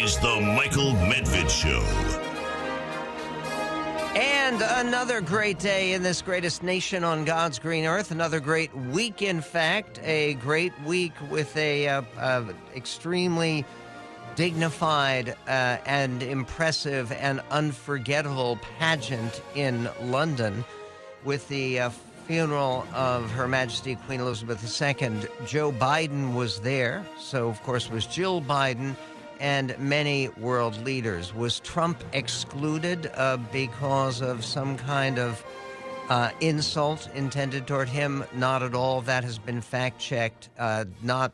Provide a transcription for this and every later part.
is The Michael Medved Show. And another great day in this greatest nation on God's green earth. Another great week, in fact. A great week with a uh, uh, extremely dignified uh, and impressive and unforgettable pageant in London with the uh, funeral of Her Majesty Queen Elizabeth II. Joe Biden was there, so of course was Jill Biden and many world leaders. Was Trump excluded uh, because of some kind of uh, insult intended toward him? Not at all. That has been fact checked. Uh, not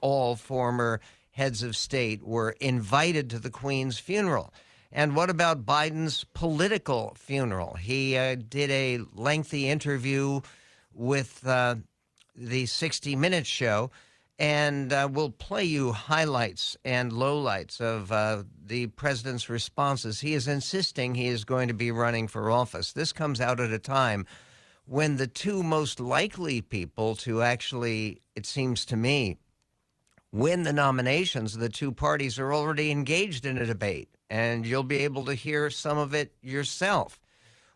all former heads of state were invited to the Queen's funeral. And what about Biden's political funeral? He uh, did a lengthy interview with uh, the 60 Minutes show and uh, we'll play you highlights and lowlights of uh, the president's responses. He is insisting he is going to be running for office. This comes out at a time when the two most likely people to actually, it seems to me, win the nominations, the two parties are already engaged in a debate, and you'll be able to hear some of it yourself.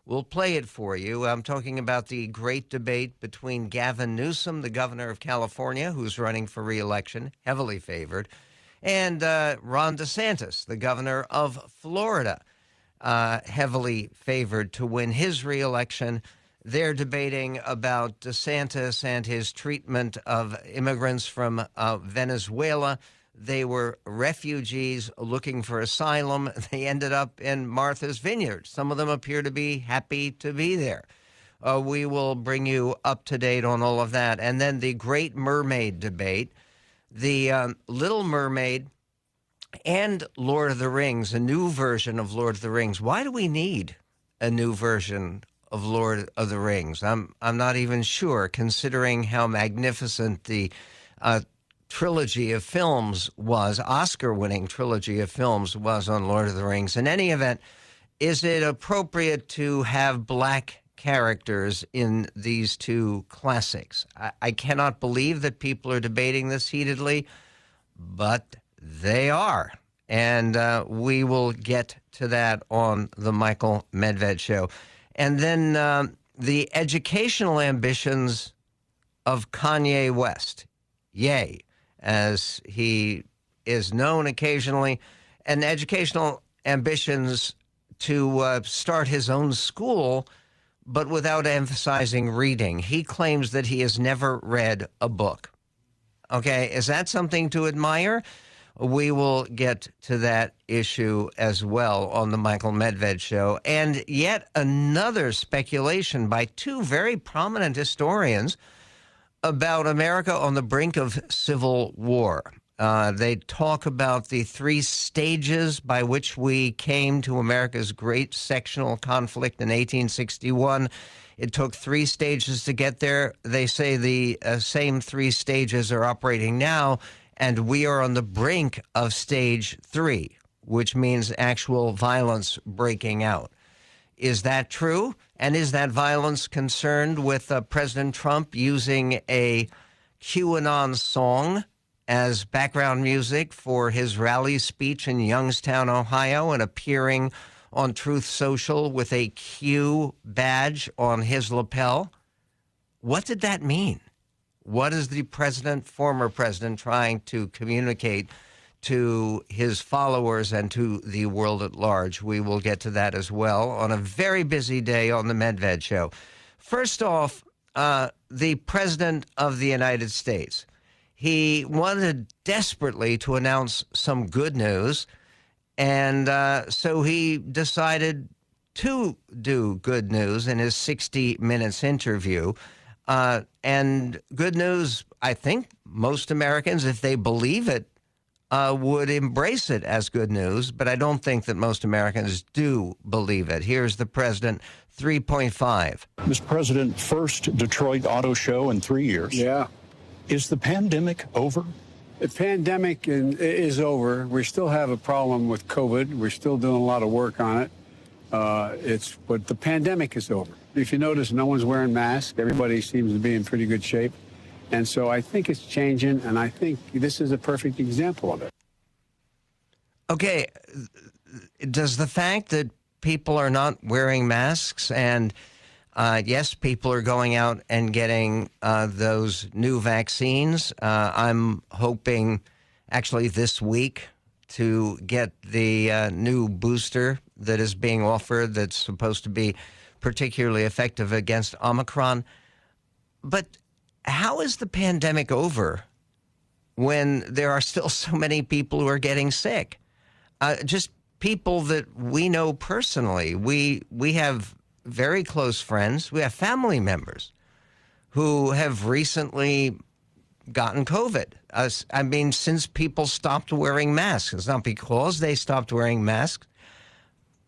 We'll play it for you. I'm talking about the great debate between Gavin Newsom, the governor of California, who's running for reelection, heavily favored, and uh, Ron DeSantis, the governor of Florida, uh, heavily favored to win his reelection. They're debating about DeSantis and his treatment of immigrants from uh, Venezuela they were refugees looking for asylum. They ended up in Martha's Vineyard. Some of them appear to be happy to be there. Uh, we will bring you up to date on all of that. And then the Great Mermaid debate, the um, Little Mermaid and Lord of the Rings, a new version of Lord of the Rings. Why do we need a new version of Lord of the Rings? I'm I'm not even sure, considering how magnificent the uh, trilogy of films was, Oscar winning trilogy of films was on Lord of the Rings. In any event, is it appropriate to have black characters in these two classics? I, I cannot believe that people are debating this heatedly, but they are. And uh, we will get to that on the Michael Medved show. And then uh, the educational ambitions of Kanye West. Yay as he is known occasionally, and educational ambitions to uh, start his own school, but without emphasizing reading. He claims that he has never read a book. Okay, is that something to admire? We will get to that issue as well on the Michael Medved show. And yet another speculation by two very prominent historians about America on the brink of civil war. Uh, they talk about the three stages by which we came to America's great sectional conflict in 1861. It took three stages to get there. They say the uh, same three stages are operating now, and we are on the brink of stage three, which means actual violence breaking out. Is that true? And is that violence concerned with uh, President Trump using a QAnon song as background music for his rally speech in Youngstown, Ohio, and appearing on Truth Social with a Q badge on his lapel? What did that mean? What is the president, former president, trying to communicate to his followers and to the world at large. We will get to that as well on a very busy day on the Medved Show. First off, uh, the President of the United States. He wanted desperately to announce some good news, and uh, so he decided to do good news in his 60 Minutes interview. Uh, and good news, I think most Americans, if they believe it, uh, would embrace it as good news, but I don't think that most Americans do believe it. Here's the president, 3.5. Mr. President, first Detroit Auto Show in three years. Yeah. Is the pandemic over? The pandemic is over. We still have a problem with COVID. We're still doing a lot of work on it. Uh, it's but the pandemic is over. If you notice, no one's wearing masks. Everybody seems to be in pretty good shape. And so I think it's changing, and I think this is a perfect example of it. Okay, does the fact that people are not wearing masks and uh, yes, people are going out and getting uh, those new vaccines. Uh, I'm hoping actually this week to get the uh, new booster that is being offered that's supposed to be particularly effective against Omicron. But how is the pandemic over when there are still so many people who are getting sick? Uh, just people that we know personally. We we have very close friends. We have family members who have recently gotten COVID. Uh, I mean, since people stopped wearing masks, it's not because they stopped wearing masks,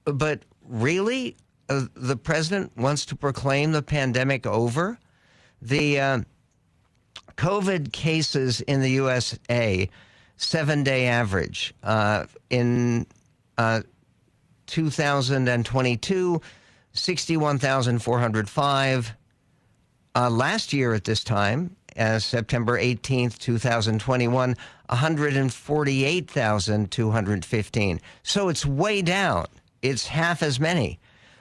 but really, uh, the president wants to proclaim the pandemic over. The uh, COVID cases in the USA, seven day average uh, in uh, 2022, 61,405. Uh, last year at this time, as September 18th, 2021, 148,215. So it's way down. It's half as many.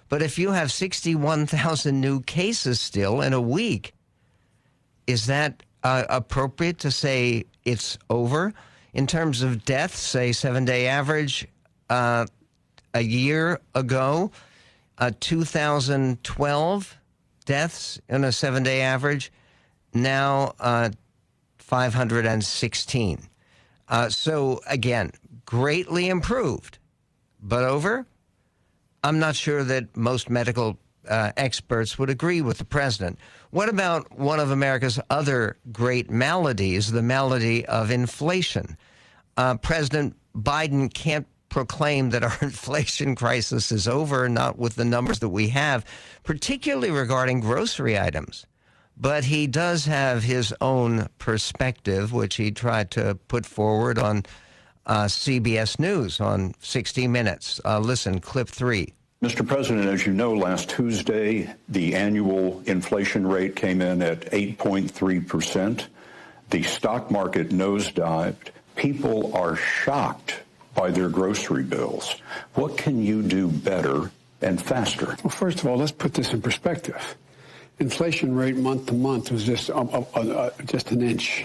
But if you have 61,000 new cases still in a week, is that uh, appropriate to say it's over? In terms of deaths, say seven day average, uh, a year ago, uh, 2012 deaths in a seven day average, now uh, 516. Uh, so, again, greatly improved, but over? I'm not sure that most medical uh, experts would agree with the president. What about one of America's other great maladies, the malady of inflation? Uh, president Biden can't proclaim that our inflation crisis is over, not with the numbers that we have, particularly regarding grocery items. But he does have his own perspective, which he tried to put forward on uh, CBS News on 60 Minutes. Uh, listen, clip three. Mr. President, as you know, last Tuesday, the annual inflation rate came in at 8.3%. The stock market nosedived. People are shocked by their grocery bills. What can you do better and faster? Well, first of all, let's put this in perspective. Inflation rate month to month was just uh, uh, uh, just an inch,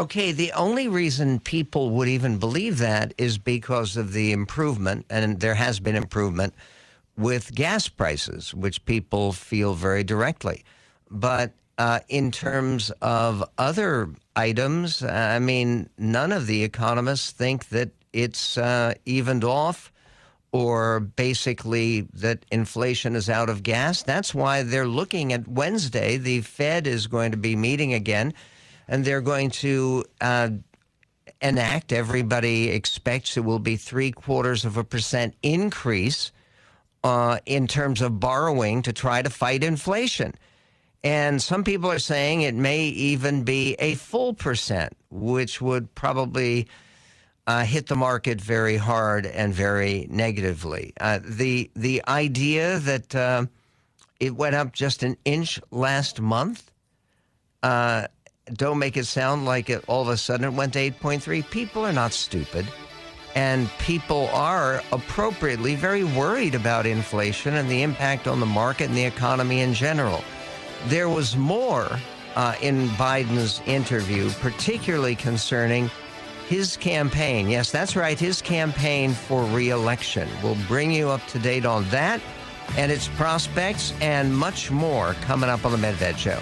Okay, the only reason people would even believe that is because of the improvement, and there has been improvement with gas prices, which people feel very directly. But uh, in terms of other items, I mean, none of the economists think that it's uh, evened off or basically that inflation is out of gas. That's why they're looking at Wednesday. The Fed is going to be meeting again, and they're going to uh, enact, everybody expects it will be three quarters of a percent increase uh, in terms of borrowing to try to fight inflation. And some people are saying it may even be a full percent, which would probably uh, hit the market very hard and very negatively. Uh, the the idea that uh, it went up just an inch last month, uh, don't make it sound like it all of a sudden it went to 8.3. People are not stupid. And people are appropriately very worried about inflation and the impact on the market and the economy in general. There was more uh, in Biden's interview, particularly concerning his campaign. Yes, that's right, his campaign for reelection. We'll bring you up to date on that and its prospects and much more coming up on the Medved Show.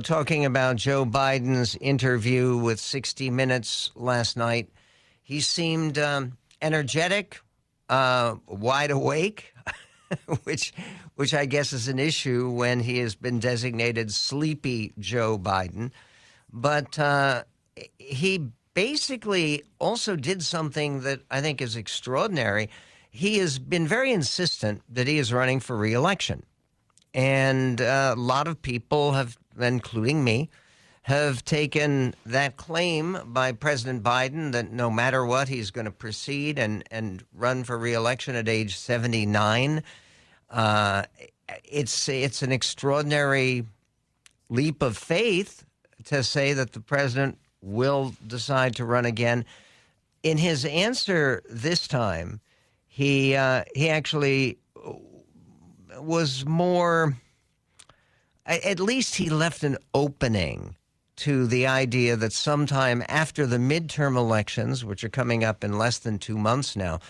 Talking about Joe Biden's interview with 60 Minutes last night. He seemed um, energetic, uh, wide awake, which, which I guess is an issue when he has been designated sleepy Joe Biden. But uh, he basically also did something that I think is extraordinary. He has been very insistent that he is running for reelection. And uh, a lot of people have, including me, have taken that claim by President Biden that no matter what, he's going to proceed and, and run for reelection at age 79. Uh, it's, it's an extraordinary leap of faith to say that the president will decide to run again. In his answer this time, he uh, he actually was more, at least he left an opening to the idea that sometime after the midterm elections, which are coming up in less than two months now,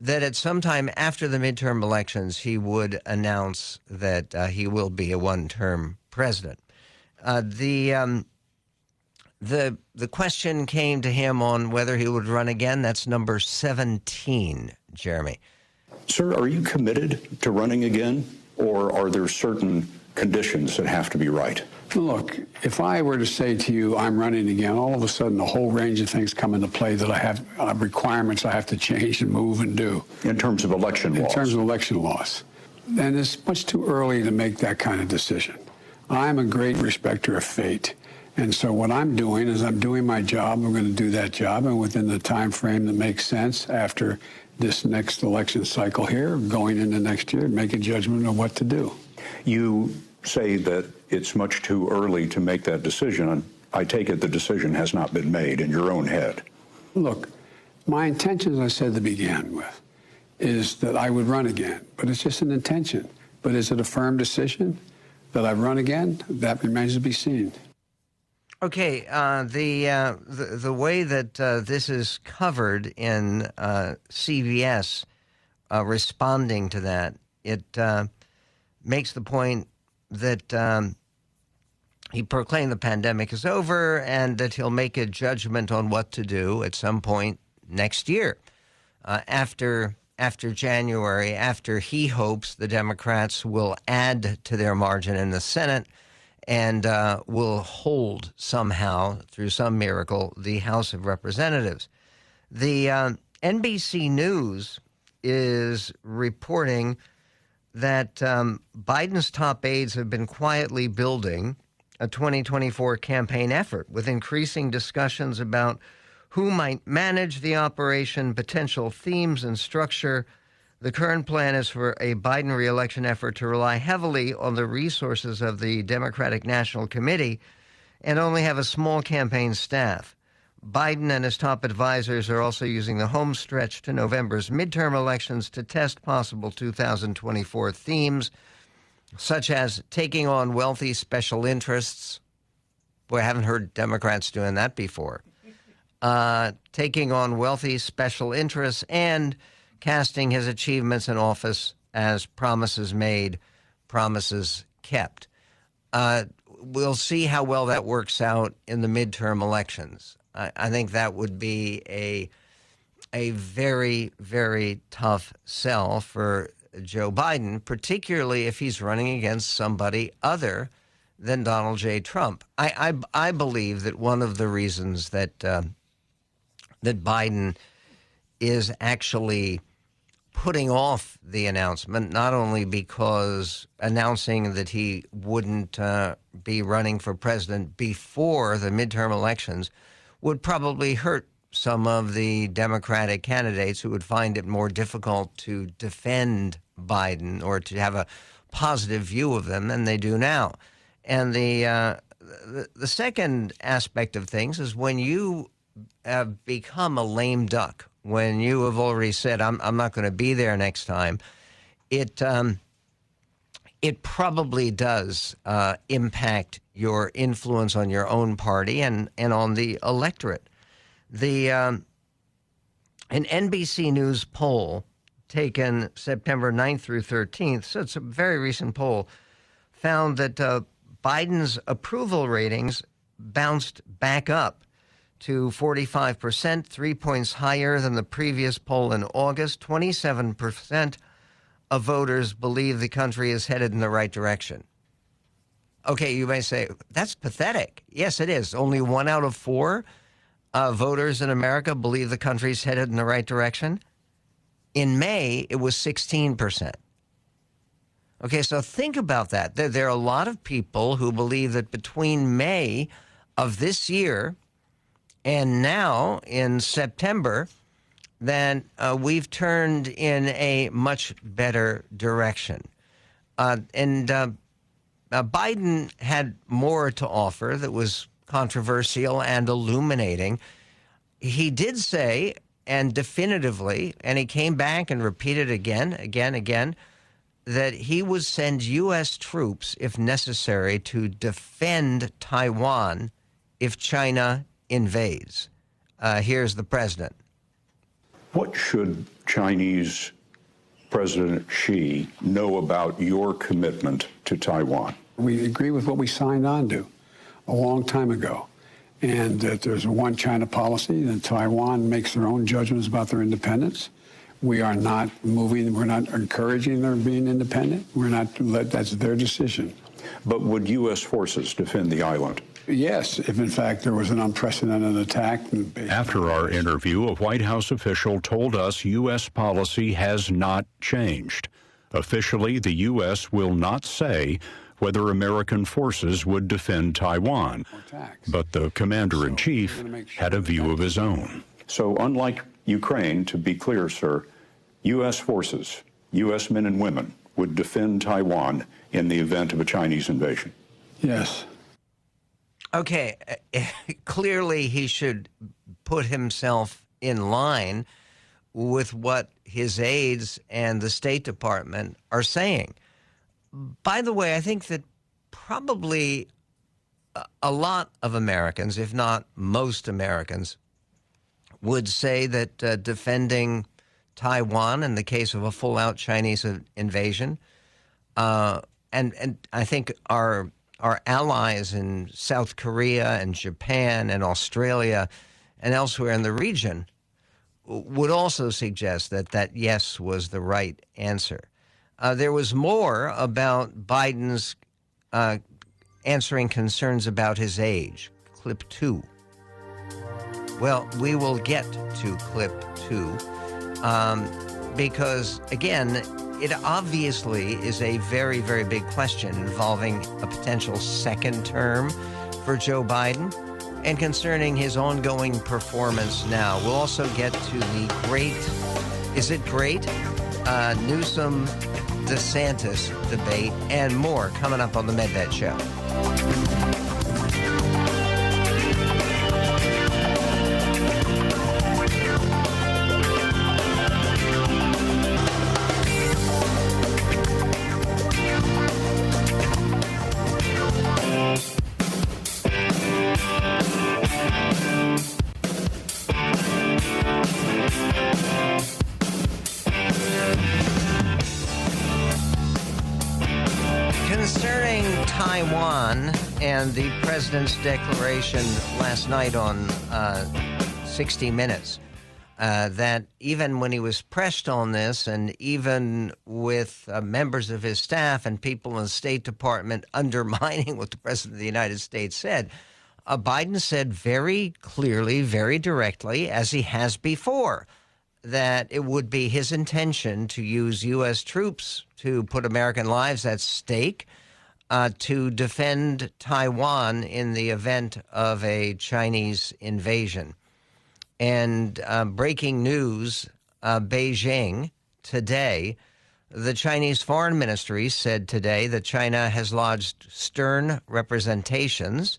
that at some time after the midterm elections, he would announce that uh, he will be a one term president. Uh, the. Um, the the question came to him on whether he would run again. That's number 17, Jeremy. Sir, are you committed to running again, or are there certain conditions that have to be right? Look, if I were to say to you, I'm running again, all of a sudden a whole range of things come into play that I have uh, requirements I have to change and move and do. In terms of election in laws? In terms of election laws. And it's much too early to make that kind of decision. I'm a great respecter of fate. And so what I'm doing is I'm doing my job. I'm going to do that job, and within the time frame that makes sense after this next election cycle here, going into next year, make a judgment of what to do. You say that it's much too early to make that decision. I take it the decision has not been made in your own head. Look, my intention, as I said to begin with, is that I would run again, but it's just an intention. But is it a firm decision that I run again? That remains to be seen. Okay, uh, the, uh, the the way that uh, this is covered in uh, CBS, uh, responding to that, it uh, makes the point that um, he proclaimed the pandemic is over and that he'll make a judgment on what to do at some point next year, after after January, after he hopes the Democrats will add to their margin in the Senate and uh, will hold somehow, through some miracle, the House of Representatives. The uh, NBC News is reporting that um, Biden's top aides have been quietly building a 2024 campaign effort with increasing discussions about who might manage the operation, potential themes and structure the current plan is for a Biden reelection effort to rely heavily on the resources of the Democratic National Committee and only have a small campaign staff. Biden and his top advisors are also using the home stretch to November's midterm elections to test possible 2024 themes, such as taking on wealthy special interests. Boy, I haven't heard Democrats doing that before. Uh, taking on wealthy special interests and casting his achievements in office as promises made, promises kept. Uh, we'll see how well that works out in the midterm elections. I, I think that would be a a very very tough sell for Joe Biden, particularly if he's running against somebody other than Donald J. Trump. I I, I believe that one of the reasons that uh, that Biden is actually putting off the announcement, not only because announcing that he wouldn't uh, be running for president before the midterm elections would probably hurt some of the Democratic candidates who would find it more difficult to defend Biden or to have a positive view of them than they do now. And the, uh, the, second aspect of things is when you have become a lame duck when you have already said, I'm, I'm not going to be there next time, it, um, it probably does uh, impact your influence on your own party and, and on the electorate. The, um, an NBC News poll taken September 9th through 13th, so it's a very recent poll, found that uh, Biden's approval ratings bounced back up to 45%, three points higher than the previous poll in August. 27% of voters believe the country is headed in the right direction. Okay, you may say, that's pathetic. Yes, it is. Only one out of four uh, voters in America believe the country's headed in the right direction. In May, it was 16%. Okay, so think about that. There, there, are a lot of people who believe that between May of this year and now in September, that uh, we've turned in a much better direction. Uh, and uh, uh Biden had more to offer that was controversial and illuminating. He did say, and definitively, and he came back and repeated again, again, again that he would send U.S. troops, if necessary, to defend Taiwan if China invades. Uh, here's the president. What should Chinese President Xi know about your commitment to Taiwan? We agree with what we signed on to a long time ago. And that there's a one China policy, and Taiwan makes their own judgments about their independence. We are not moving, we're not encouraging their being independent. We're not, that's their decision. But would U.S. forces defend the island? Yes, if in fact there was an unprecedented attack. After our interview, a White House official told us U.S. policy has not changed. Officially, the U.S. will not say whether American forces would defend Taiwan. But the commander in chief had a view of his own. So, unlike Ukraine, to be clear, sir, U.S. forces, U.S. men and women, would defend Taiwan in the event of a Chinese invasion? Yes. Okay, clearly he should put himself in line with what his aides and the State Department are saying. By the way, I think that probably a lot of Americans, if not most Americans, would say that uh, defending Taiwan in the case of a full out Chinese invasion. Uh, and and I think our our allies in South Korea and Japan and Australia and elsewhere in the region would also suggest that that yes was the right answer. Uh, there was more about Biden's uh, answering concerns about his age. Clip two. Well, we will get to clip two um, because, again, it obviously is a very, very big question involving a potential second term for Joe Biden and concerning his ongoing performance now. We'll also get to the great, is it great? Uh, Newsom DeSantis debate and more coming up on the Medved Show. The president's declaration last night on uh, 60 Minutes uh, that even when he was pressed on this, and even with uh, members of his staff and people in the State Department undermining what the President of the United States said, uh, Biden said very clearly, very directly, as he has before, that it would be his intention to use U.S. troops to put American lives at stake uh, to defend Taiwan in the event of a Chinese invasion. And uh, breaking news uh, Beijing today. The Chinese Foreign Ministry said today that China has lodged stern representations,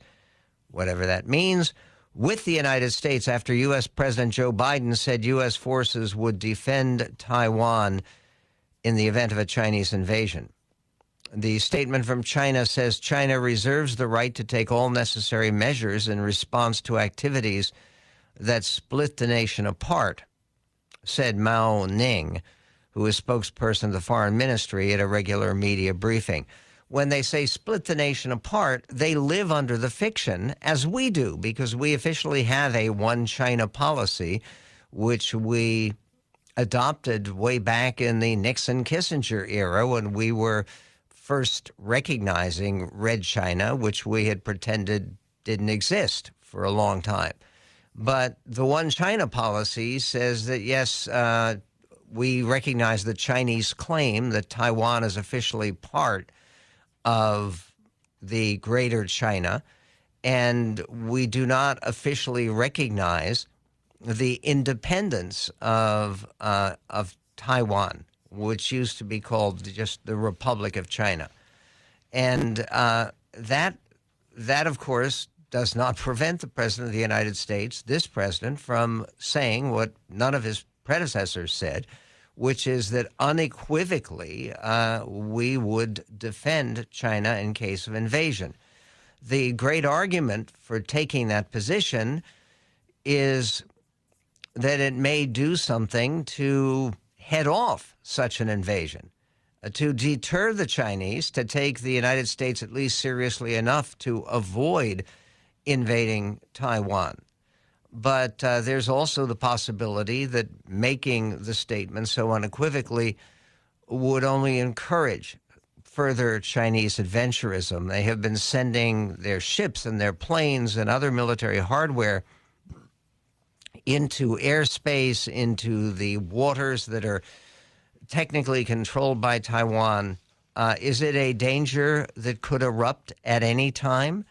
whatever that means, with the United States after U.S. President Joe Biden said U.S. forces would defend Taiwan in the event of a Chinese invasion. The statement from China says China reserves the right to take all necessary measures in response to activities that split the nation apart, said Mao Ning, who is spokesperson of the foreign ministry at a regular media briefing. when they say split the nation apart, they live under the fiction, as we do, because we officially have a one China policy, which we adopted way back in the Nixon Kissinger era when we were first recognizing Red China, which we had pretended didn't exist for a long time. But the one China policy says that, yes, uh, we recognize the Chinese claim that Taiwan is officially part of the greater China, and we do not officially recognize the independence of uh, of Taiwan, which used to be called just the Republic of China, and uh, that that of course does not prevent the president of the United States, this president, from saying what none of his predecessors said, which is that unequivocally uh, we would defend China in case of invasion. The great argument for taking that position is that it may do something to head off such an invasion, uh, to deter the Chinese, to take the United States at least seriously enough to avoid invading Taiwan. But uh, there's also the possibility that making the statement so unequivocally would only encourage further Chinese adventurism. They have been sending their ships and their planes and other military hardware into airspace, into the waters that are technically controlled by Taiwan. Uh, is it a danger that could erupt at any time?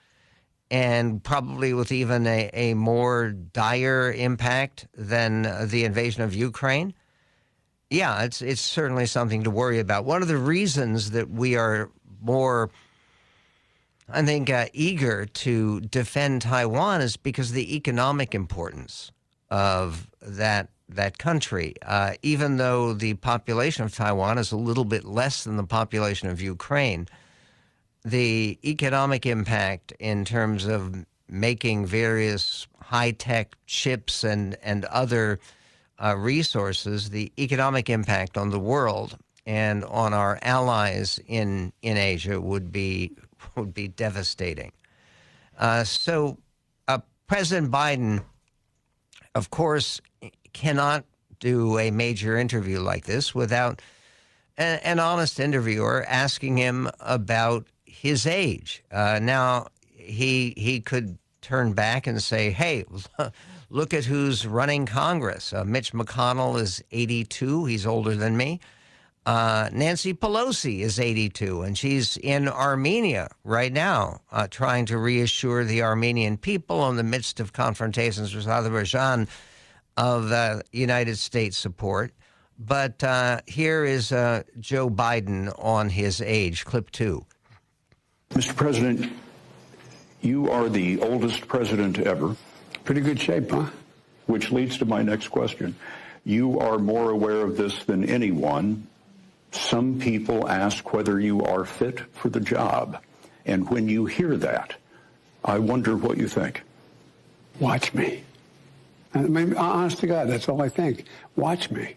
And probably with even a, a more dire impact than the invasion of Ukraine? Yeah, it's it's certainly something to worry about. One of the reasons that we are more I think, uh, eager to defend Taiwan is because of the economic importance of that that country. Uh, even though the population of Taiwan is a little bit less than the population of Ukraine, the economic impact in terms of making various high tech chips and and other uh, resources, the economic impact on the world and on our allies in in Asia would be would be devastating. Uh, so, uh, President Biden of course, cannot do a major interview like this without an, an honest interviewer asking him about his age. Uh, now, he he could turn back and say, "Hey, look at who's running Congress. Uh, Mitch McConnell is 82. He's older than me. Uh, Nancy Pelosi is 82, and she's in Armenia right now, uh, trying to reassure the Armenian people in the midst of confrontations with Azerbaijan of uh, United States support. But uh, here is uh, Joe Biden on his age, clip two. Mr. President, you are the oldest president ever. Pretty good shape, huh? Which leads to my next question. You are more aware of this than anyone some people ask whether you are fit for the job. And when you hear that, I wonder what you think. Watch me. I mean, honest to God, that's all I think. Watch me.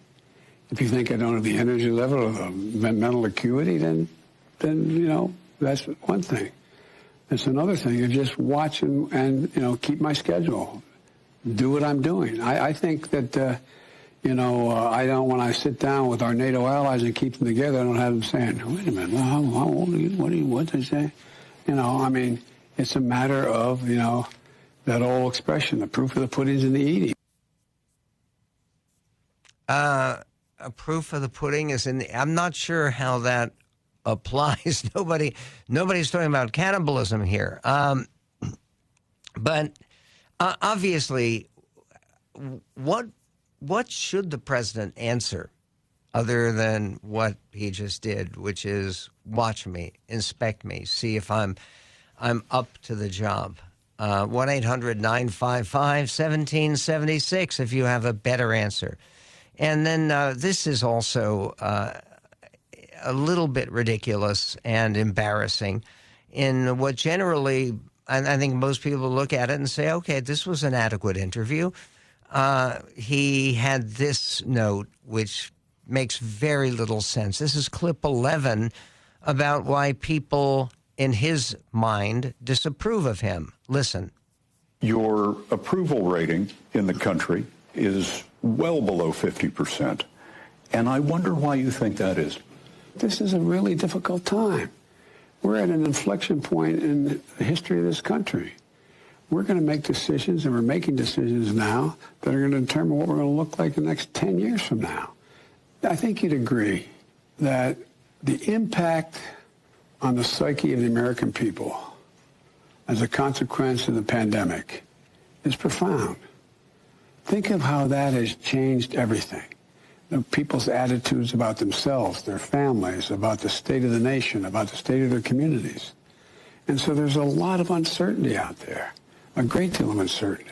If you think I don't have the energy level or the mental acuity, then, then you know, that's one thing. It's another thing of just watch and, and, you know, keep my schedule. Do what I'm doing. I, I think that uh, you know, uh, I don't, when I sit down with our NATO allies and keep them together, I don't have them saying, wait a minute, well, how, how old are you? What do you, what they say? You know, I mean, it's a matter of, you know, that old expression, the proof of the pudding's in the eating. Uh, a proof of the pudding is in the, I'm not sure how that applies. Nobody, nobody's talking about cannibalism here. Um, but uh, obviously, what what should the president answer other than what he just did, which is watch me, inspect me, see if I'm I'm up to the job. Uh, one 800 955 1776 if you have a better answer. And then uh, this is also uh, a little bit ridiculous and embarrassing in what generally, I think most people look at it and say, okay, this was an adequate interview uh, he had this note, which makes very little sense. This is clip 11 about why people in his mind disapprove of him. Listen. Your approval rating in the country is well below 50%. And I wonder why you think that is. This is a really difficult time. We're at an inflection point in the history of this country. We're going to make decisions, and we're making decisions now that are going to determine what we're going to look like the next 10 years from now. I think you'd agree that the impact on the psyche of the American people as a consequence of the pandemic is profound. Think of how that has changed everything. You know, people's attitudes about themselves, their families, about the state of the nation, about the state of their communities. And so there's a lot of uncertainty out there, a great deal of uncertainty.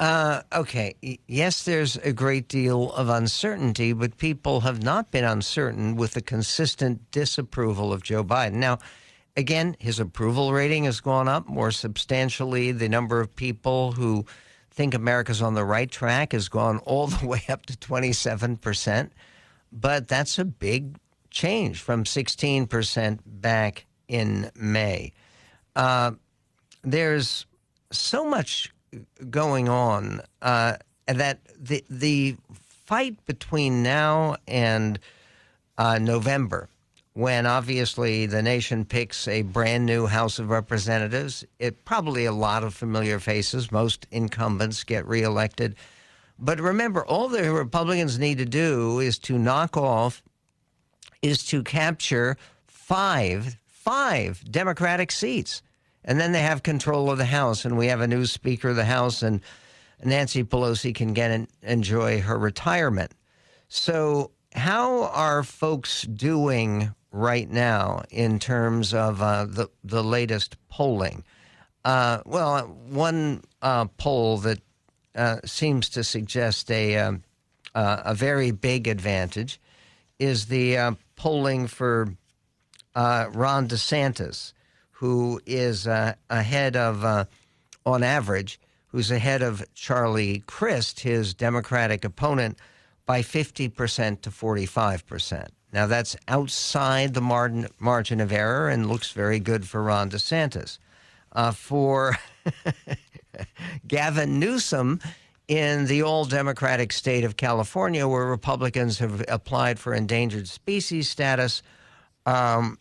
Uh, okay. Yes, there's a great deal of uncertainty, but people have not been uncertain with the consistent disapproval of Joe Biden. Now, again, his approval rating has gone up more substantially. The number of people who think America's on the right track has gone all the way up to 27%. But that's a big change from 16% back in May. Uh, there's so much going on uh, that the the fight between now and uh, November, when obviously the nation picks a brand new House of Representatives, it probably a lot of familiar faces. Most incumbents get reelected. But remember, all the Republicans need to do is to knock off, is to capture five, five Democratic seats and then they have control of the House, and we have a new Speaker of the House, and Nancy Pelosi can get and enjoy her retirement. So, how are folks doing right now in terms of uh, the the latest polling? Uh, well, one uh, poll that uh, seems to suggest a um, uh, a very big advantage is the uh, polling for Ron DeSantis who is uh, ahead of, uh, on average, who's ahead of Charlie Crist, his Democratic opponent, by 50% to 45%. Now, that's outside the margin, margin of error and looks very good for Ron DeSantis. Uh, for Gavin Newsom, in the all Democratic state of California, where Republicans have applied for endangered species status, um,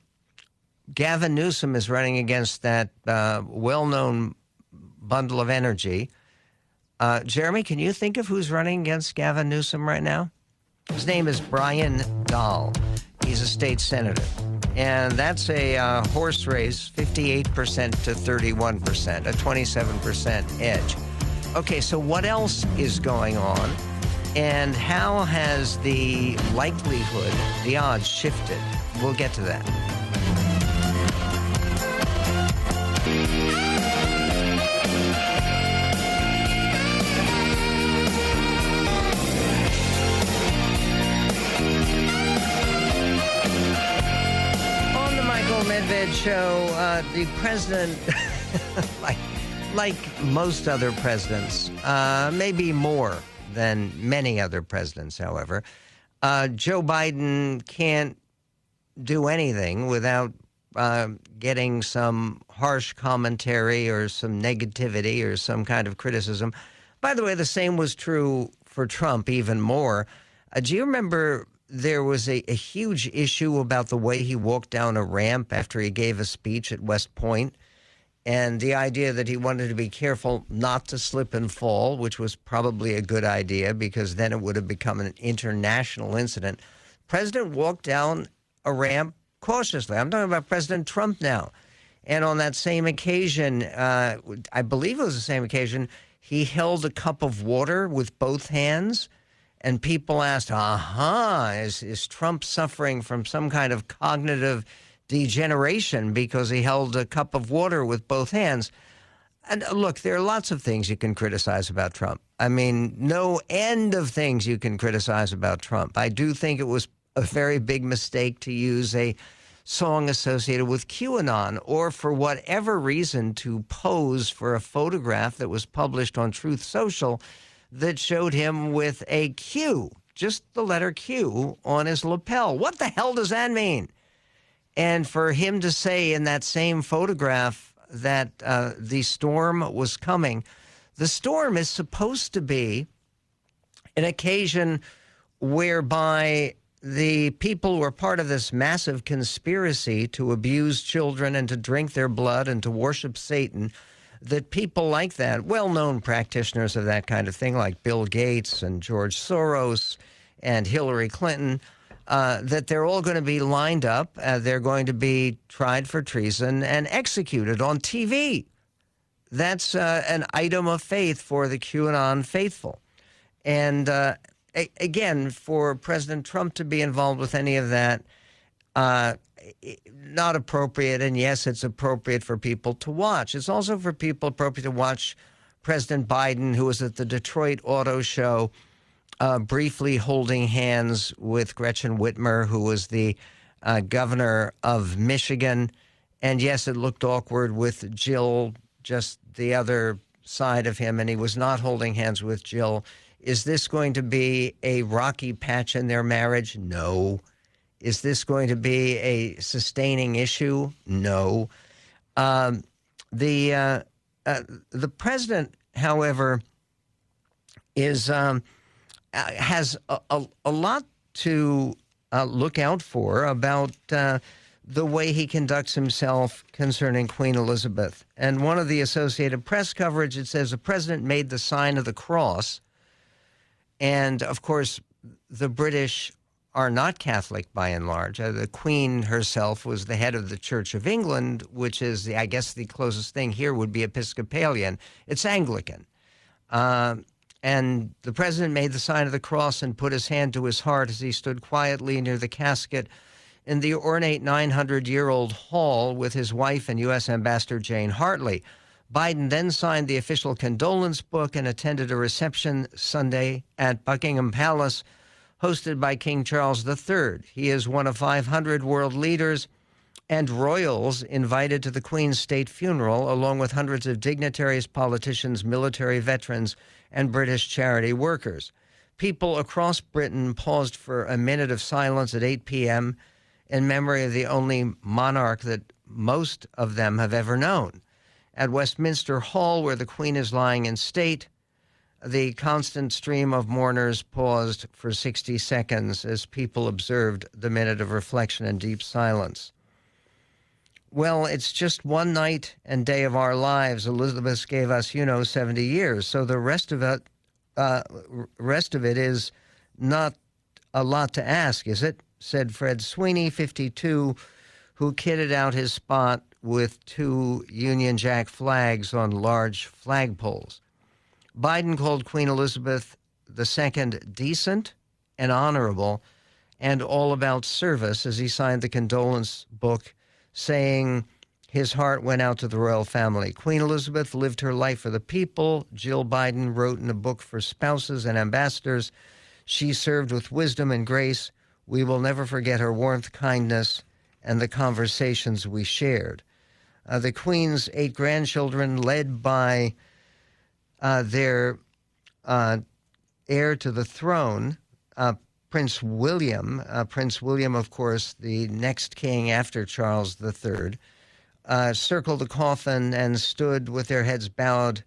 Gavin Newsom is running against that uh, well known bundle of energy. Uh, Jeremy, can you think of who's running against Gavin Newsom right now? His name is Brian Dahl. He's a state senator. And that's a uh, horse race, 58% to 31%, a 27% edge. Okay, so what else is going on? And how has the likelihood, the odds shifted? We'll get to that. Medved show, uh, the president, like like most other presidents, uh, maybe more than many other presidents, however, uh, Joe Biden can't do anything without uh, getting some harsh commentary or some negativity or some kind of criticism. By the way, the same was true for Trump, even more. Uh, do you remember there was a, a, huge issue about the way he walked down a ramp after he gave a speech at West Point, and the idea that he wanted to be careful not to slip and fall, which was probably a good idea because then it would have become an international incident. President walked down a ramp cautiously. I'm talking about President Trump now. And on that same occasion, uh, I believe it was the same occasion, he held a cup of water with both hands and people asked, aha, is, is Trump suffering from some kind of cognitive degeneration because he held a cup of water with both hands? And uh, look, there are lots of things you can criticize about Trump. I mean, no end of things you can criticize about Trump. I do think it was a very big mistake to use a song associated with QAnon or for whatever reason to pose for a photograph that was published on Truth Social that showed him with a Q just the letter Q on his lapel. What the hell does that mean? And for him to say in that same photograph that uh, the storm was coming, the storm is supposed to be an occasion whereby the people who are part of this massive conspiracy to abuse children and to drink their blood and to worship Satan, that people like that, well known practitioners of that kind of thing, like Bill Gates and George Soros and Hillary Clinton, uh, that they're all going to be lined up. Uh, they're going to be tried for treason and executed on TV. That's uh, an item of faith for the QAnon faithful. And uh, a- again, for President Trump to be involved with any of that, uh, not appropriate. And yes, it's appropriate for people to watch. It's also for people appropriate to watch President Biden, who was at the Detroit Auto Show, uh, briefly holding hands with Gretchen Whitmer, who was the uh, governor of Michigan. And yes, it looked awkward with Jill just the other side of him, and he was not holding hands with Jill. Is this going to be a rocky patch in their marriage? No. Is this going to be a sustaining issue? No. Um, the uh, uh, the president, however, is um, uh, has a, a, a, lot to uh, look out for about uh, the way he conducts himself concerning Queen Elizabeth. And one of the Associated Press coverage it says the president made the sign of the cross and of course, the British are not Catholic by and large. Uh, the Queen herself was the head of the Church of England, which is, the, I guess, the closest thing here would be Episcopalian. It's Anglican. Uh, and the president made the sign of the cross and put his hand to his heart as he stood quietly near the casket in the ornate 900 year old hall with his wife and U.S. Ambassador Jane Hartley. Biden then signed the official condolence book and attended a reception Sunday at Buckingham Palace hosted by King Charles III. He is one of 500 world leaders and royals invited to the Queen's state funeral, along with hundreds of dignitaries, politicians, military veterans, and British charity workers. People across Britain paused for a minute of silence at 8 p.m. in memory of the only monarch that most of them have ever known. At Westminster Hall, where the Queen is lying in state, the constant stream of mourners paused for 60 seconds as people observed the minute of reflection and deep silence. Well, it's just one night and day of our lives. Elizabeth gave us, you know, 70 years. So the rest of it, uh, rest of it is not a lot to ask, is it? Said Fred Sweeney, 52, who kitted out his spot with two Union Jack flags on large flagpoles. Biden called Queen Elizabeth II decent and honorable and all about service as he signed the condolence book, saying his heart went out to the royal family. Queen Elizabeth lived her life for the people. Jill Biden wrote in a book for spouses and ambassadors. She served with wisdom and grace. We will never forget her warmth, kindness, and the conversations we shared uh, the Queen's eight grandchildren, led by uh, their uh, heir to the throne, uh, Prince William. Uh, Prince William, of course, the next king after Charles III, uh, circled the coffin and stood with their heads bowed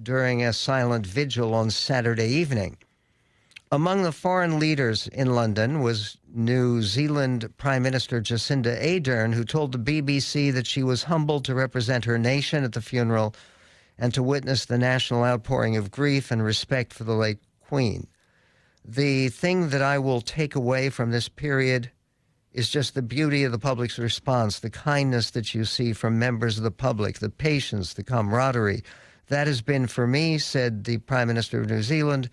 during a silent vigil on Saturday evening. Among the foreign leaders in London was New Zealand Prime Minister Jacinda Ardern, who told the BBC that she was humbled to represent her nation at the funeral and to witness the national outpouring of grief and respect for the late Queen. The thing that I will take away from this period is just the beauty of the public's response, the kindness that you see from members of the public, the patience, the camaraderie. That has been for me, said the Prime Minister of New Zealand,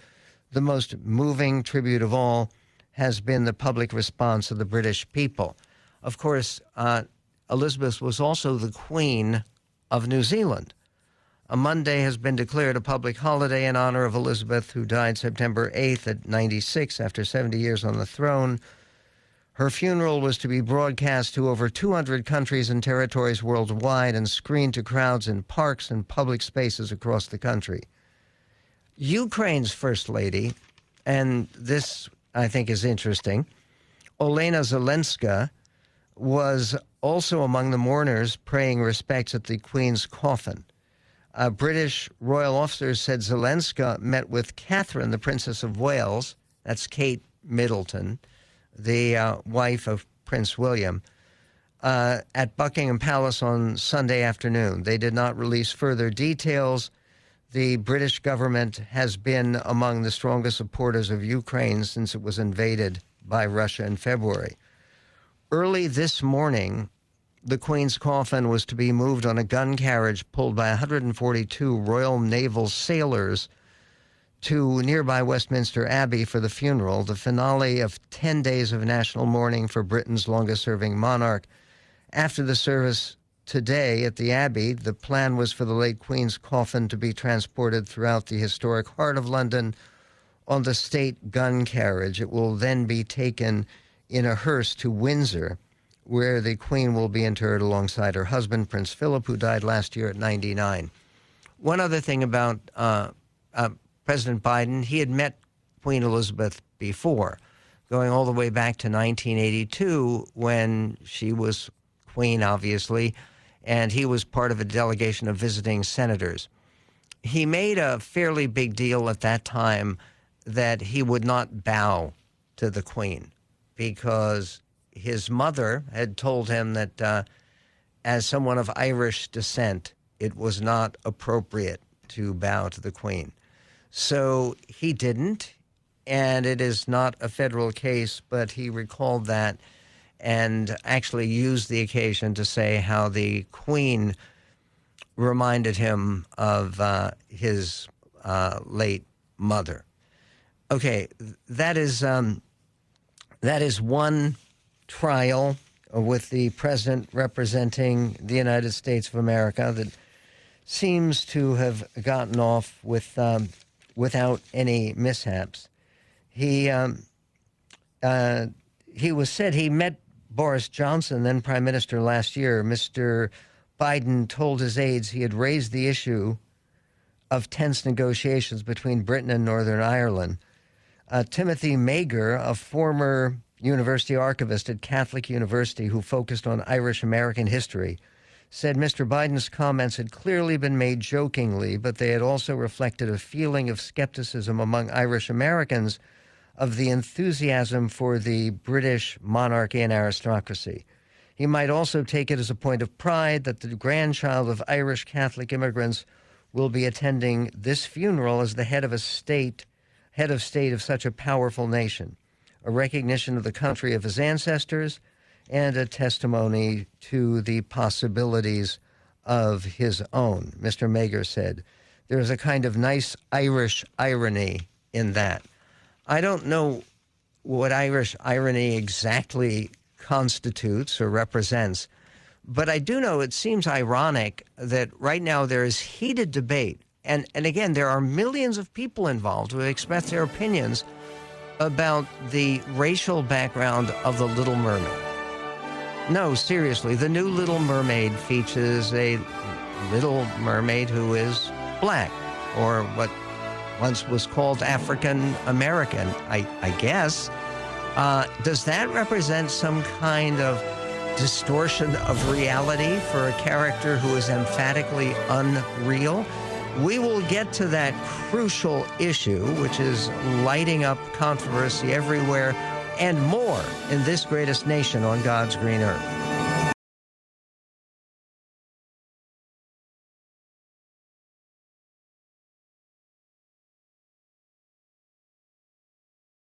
the most moving tribute of all has been the public response of the British people. Of course, uh, Elizabeth was also the Queen of New Zealand. A Monday has been declared a public holiday in honor of Elizabeth, who died September 8th at 96 after 70 years on the throne. Her funeral was to be broadcast to over 200 countries and territories worldwide and screened to crowds in parks and public spaces across the country. Ukraine's first lady, and this I think is interesting. Olena Zelenska was also among the mourners praying respects at the Queen's coffin. Uh, British royal officers said Zelenska met with Catherine, the Princess of Wales, that's Kate Middleton, the uh, wife of Prince William, uh, at Buckingham Palace on Sunday afternoon. They did not release further details. The British government has been among the strongest supporters of Ukraine since it was invaded by Russia in February. Early this morning, the Queen's coffin was to be moved on a gun carriage pulled by 142 Royal Naval sailors to nearby Westminster Abbey for the funeral, the finale of 10 days of national mourning for Britain's longest serving monarch. After the service today at the Abbey, the plan was for the late Queen's coffin to be transported throughout the historic heart of London on the state gun carriage. It will then be taken in a hearse to Windsor, where the Queen will be interred alongside her husband, Prince Philip, who died last year at 99. One other thing about uh, uh, President Biden, he had met Queen Elizabeth before, going all the way back to 1982 when she was queen, obviously, and he was part of a delegation of visiting senators. He made a fairly big deal at that time that he would not bow to the queen because his mother had told him that uh, as someone of Irish descent, it was not appropriate to bow to the queen. So he didn't, and it is not a federal case, but he recalled that and actually used the occasion to say how the queen reminded him of uh, his uh, late mother. Okay, that is um, that is one trial with the president representing the United States of America that seems to have gotten off with um, without any mishaps. He um, uh, he was said he met Boris Johnson, then Prime Minister last year. Mr. Biden told his aides he had raised the issue of tense negotiations between Britain and Northern Ireland uh, Timothy Meagher, a former university archivist at Catholic University who focused on Irish American history, said Mr. Biden's comments had clearly been made jokingly, but they had also reflected a feeling of skepticism among Irish Americans of the enthusiasm for the British monarchy and aristocracy. He might also take it as a point of pride that the grandchild of Irish Catholic immigrants will be attending this funeral as the head of a state head of state of such a powerful nation, a recognition of the country of his ancestors, and a testimony to the possibilities of his own. Mr. Meagher said, There is a kind of nice Irish irony in that. I don't know what Irish irony exactly constitutes or represents, but I do know it seems ironic that right now there is heated debate and, and again, there are millions of people involved who express their opinions about the racial background of the Little Mermaid. No, seriously, the new Little Mermaid features a Little Mermaid who is black, or what once was called African American, I, I guess. Uh, does that represent some kind of distortion of reality for a character who is emphatically unreal? We will get to that crucial issue, which is lighting up controversy everywhere and more in this greatest nation on God's green earth.